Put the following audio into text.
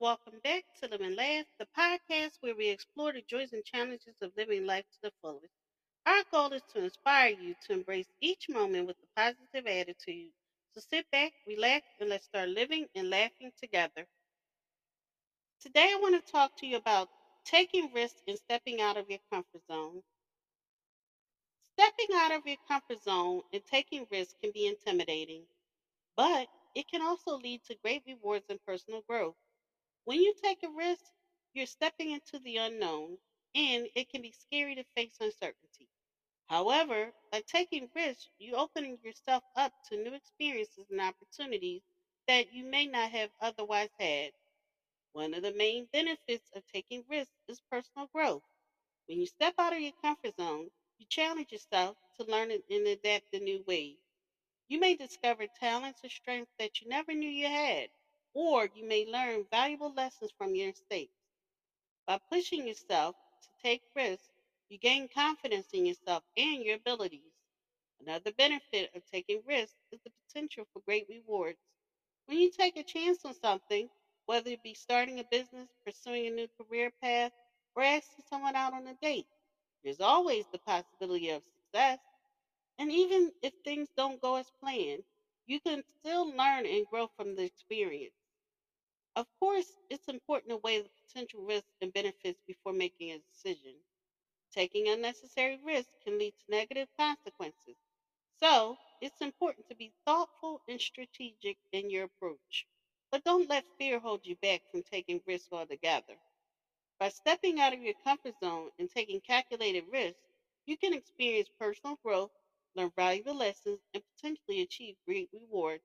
Welcome back to Live and Laugh, the podcast where we explore the joys and challenges of living life to the fullest. Our goal is to inspire you to embrace each moment with a positive attitude. So sit back, relax, and let's start living and laughing together. Today, I want to talk to you about taking risks and stepping out of your comfort zone. Stepping out of your comfort zone and taking risks can be intimidating, but it can also lead to great rewards and personal growth. When you take a risk, you're stepping into the unknown, and it can be scary to face uncertainty. However, by taking risks, you're opening yourself up to new experiences and opportunities that you may not have otherwise had. One of the main benefits of taking risks is personal growth. When you step out of your comfort zone, you challenge yourself to learn and adapt in new ways. You may discover talents or strengths that you never knew you had, or you may learn valuable lessons from your mistakes. By pushing yourself to take risks, you gain confidence in yourself and your abilities. Another benefit of taking risks is the potential for great rewards. When you take a chance on something, whether it be starting a business, pursuing a new career path, or asking someone out on a date, there's always the possibility of success. And even if things don't go as planned, you can still learn and grow from the experience. Of course, it's important to weigh the potential risks and benefits before making a decision. Taking unnecessary risks can lead to negative consequences. So, it's important to be thoughtful and strategic in your approach. But don't let fear hold you back from taking risks altogether. By stepping out of your comfort zone and taking calculated risks, you can experience personal growth, learn valuable lessons, and potentially achieve great rewards.